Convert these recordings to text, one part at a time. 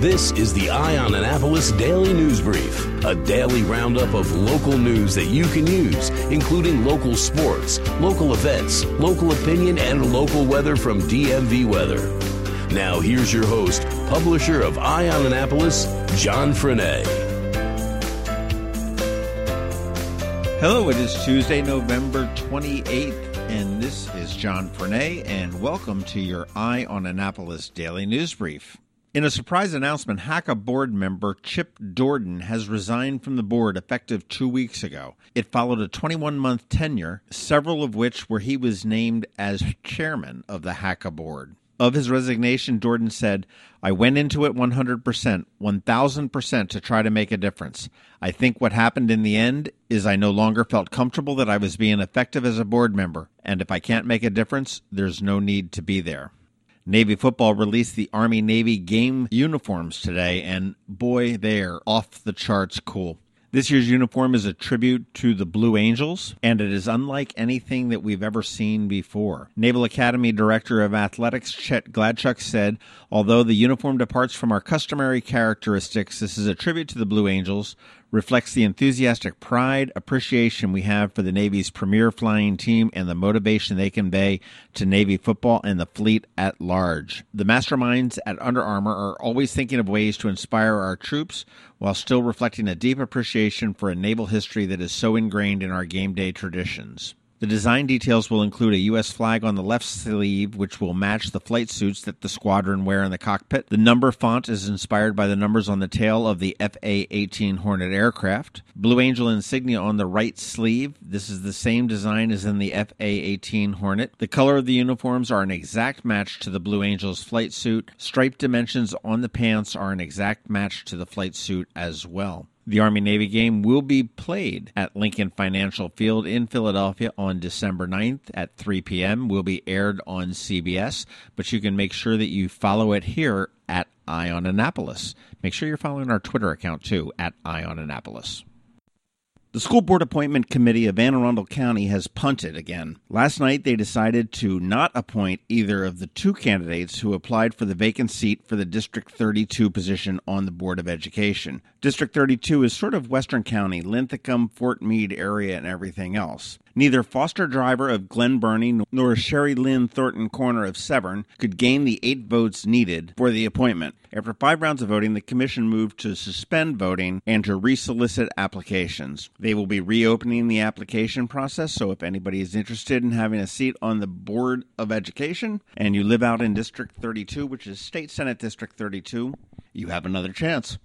This is the Eye on Annapolis Daily News Brief, a daily roundup of local news that you can use, including local sports, local events, local opinion, and local weather from DMV Weather. Now, here's your host, publisher of Eye on Annapolis, John Frenaye. Hello, it is Tuesday, November 28th, and this is John Frenaye, and welcome to your Eye on Annapolis Daily News Brief. In a surprise announcement, HACA board member Chip Dorden has resigned from the board effective two weeks ago. It followed a 21 month tenure, several of which where he was named as chairman of the HACA board. Of his resignation, Dorden said, I went into it 100%, 1000% to try to make a difference. I think what happened in the end is I no longer felt comfortable that I was being effective as a board member, and if I can't make a difference, there's no need to be there. Navy football released the Army Navy game uniforms today, and boy, they're off the charts cool. This year's uniform is a tribute to the Blue Angels, and it is unlike anything that we've ever seen before. Naval Academy Director of Athletics Chet Gladchuk said, Although the uniform departs from our customary characteristics, this is a tribute to the Blue Angels, reflects the enthusiastic pride, appreciation we have for the Navy's premier flying team and the motivation they convey to Navy football and the fleet at large. The masterminds at Under Armour are always thinking of ways to inspire our troops while still reflecting a deep appreciation for a naval history that is so ingrained in our game day traditions. The design details will include a U.S. flag on the left sleeve, which will match the flight suits that the squadron wear in the cockpit. The number font is inspired by the numbers on the tail of the FA 18 Hornet aircraft. Blue Angel insignia on the right sleeve. This is the same design as in the FA 18 Hornet. The color of the uniforms are an exact match to the Blue Angel's flight suit. Striped dimensions on the pants are an exact match to the flight suit as well. The Army Navy game will be played at Lincoln Financial Field in Philadelphia on December 9th at 3 p.m. Will be aired on CBS, but you can make sure that you follow it here at Eye on Annapolis. Make sure you're following our Twitter account too at Eye on Annapolis. The School Board Appointment Committee of Anne Arundel County has punted again. Last night, they decided to not appoint either of the two candidates who applied for the vacant seat for the District 32 position on the Board of Education. District 32 is sort of Western County, Linthicum, Fort Meade area, and everything else. Neither Foster Driver of Glen Burnie nor Sherry Lynn Thornton Corner of Severn could gain the eight votes needed for the appointment. After five rounds of voting, the Commission moved to suspend voting and to resolicit applications. They will be reopening the application process, so if anybody is interested in having a seat on the Board of Education and you live out in District 32, which is State Senate District 32, you have another chance.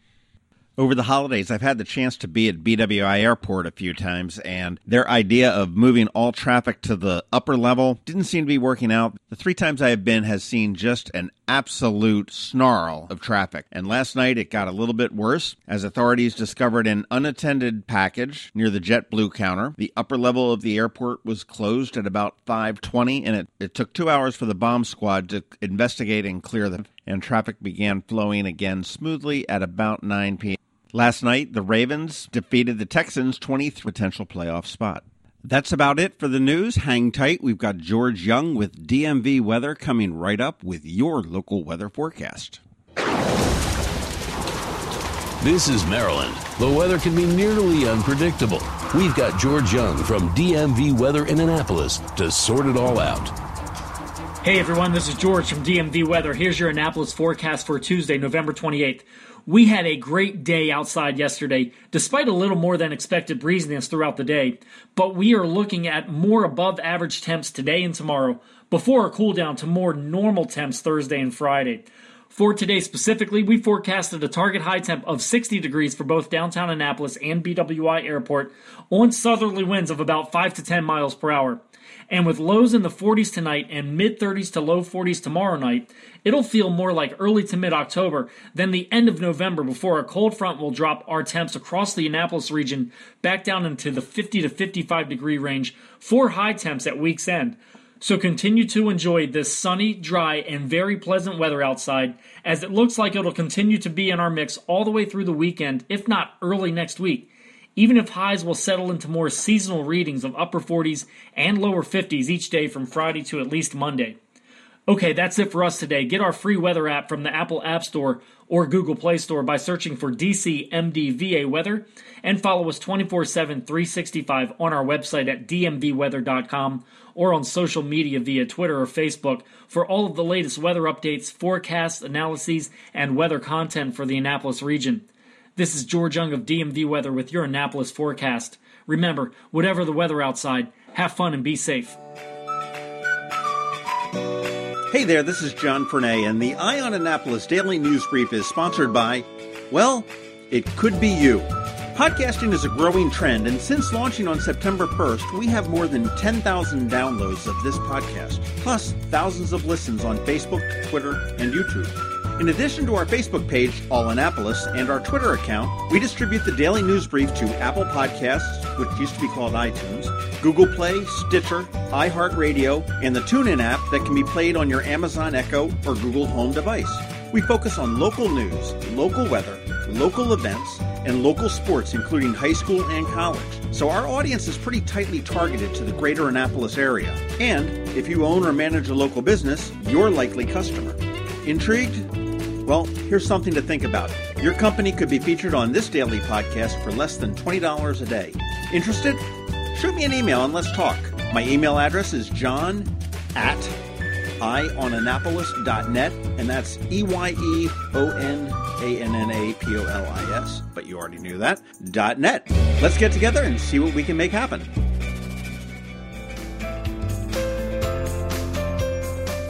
Over the holidays, I've had the chance to be at BWI Airport a few times, and their idea of moving all traffic to the upper level didn't seem to be working out. The three times I have been has seen just an absolute snarl of traffic. And last night it got a little bit worse as authorities discovered an unattended package near the JetBlue counter. The upper level of the airport was closed at about 5:20 and it, it took 2 hours for the bomb squad to investigate and clear them and traffic began flowing again smoothly at about 9 p.m. Last night, the Ravens defeated the Texans' 20th potential playoff spot. That's about it for the news. Hang tight. We've got George Young with DMV weather coming right up with your local weather forecast. This is Maryland. The weather can be nearly unpredictable. We've got George Young from DMV Weather in Annapolis to sort it all out. Hey everyone, this is George from DMV Weather. Here's your Annapolis forecast for Tuesday, November 28th. We had a great day outside yesterday, despite a little more than expected breeziness throughout the day. But we are looking at more above average temps today and tomorrow, before a cool down to more normal temps Thursday and Friday. For today specifically, we forecasted a target high temp of 60 degrees for both downtown Annapolis and BWI Airport on southerly winds of about 5 to 10 miles per hour. And with lows in the 40s tonight and mid 30s to low 40s tomorrow night, it'll feel more like early to mid October than the end of November before a cold front will drop our temps across the Annapolis region back down into the 50 to 55 degree range for high temps at week's end. So continue to enjoy this sunny, dry, and very pleasant weather outside, as it looks like it'll continue to be in our mix all the way through the weekend, if not early next week. Even if highs will settle into more seasonal readings of upper 40s and lower 50s each day from Friday to at least Monday. Okay, that's it for us today. Get our free weather app from the Apple App Store or Google Play Store by searching for DCMDVA Weather and follow us 24 7, 365 on our website at dmvweather.com or on social media via Twitter or Facebook for all of the latest weather updates, forecasts, analyses, and weather content for the Annapolis region. This is George Young of DMV Weather with your Annapolis forecast. Remember, whatever the weather outside, have fun and be safe. Hey there, this is John Frenaye, and the Eye on Annapolis Daily News Brief is sponsored by, well, it could be you. Podcasting is a growing trend, and since launching on September 1st, we have more than 10,000 downloads of this podcast, plus thousands of listens on Facebook, Twitter, and YouTube. In addition to our Facebook page, All Annapolis, and our Twitter account, we distribute the daily news brief to Apple Podcasts, which used to be called iTunes, Google Play, Stitcher, iHeartRadio, and the TuneIn app that can be played on your Amazon Echo or Google Home device. We focus on local news, local weather, local events, and local sports, including high school and college. So our audience is pretty tightly targeted to the greater Annapolis area. And if you own or manage a local business, you're likely customer. Intrigued? Well, here's something to think about. Your company could be featured on this daily podcast for less than $20 a day. Interested? Shoot me an email and let's talk. My email address is john at eyeonannapolis.net, and that's E Y E O N A N N A P O L I S, but you already knew that, net. Let's get together and see what we can make happen.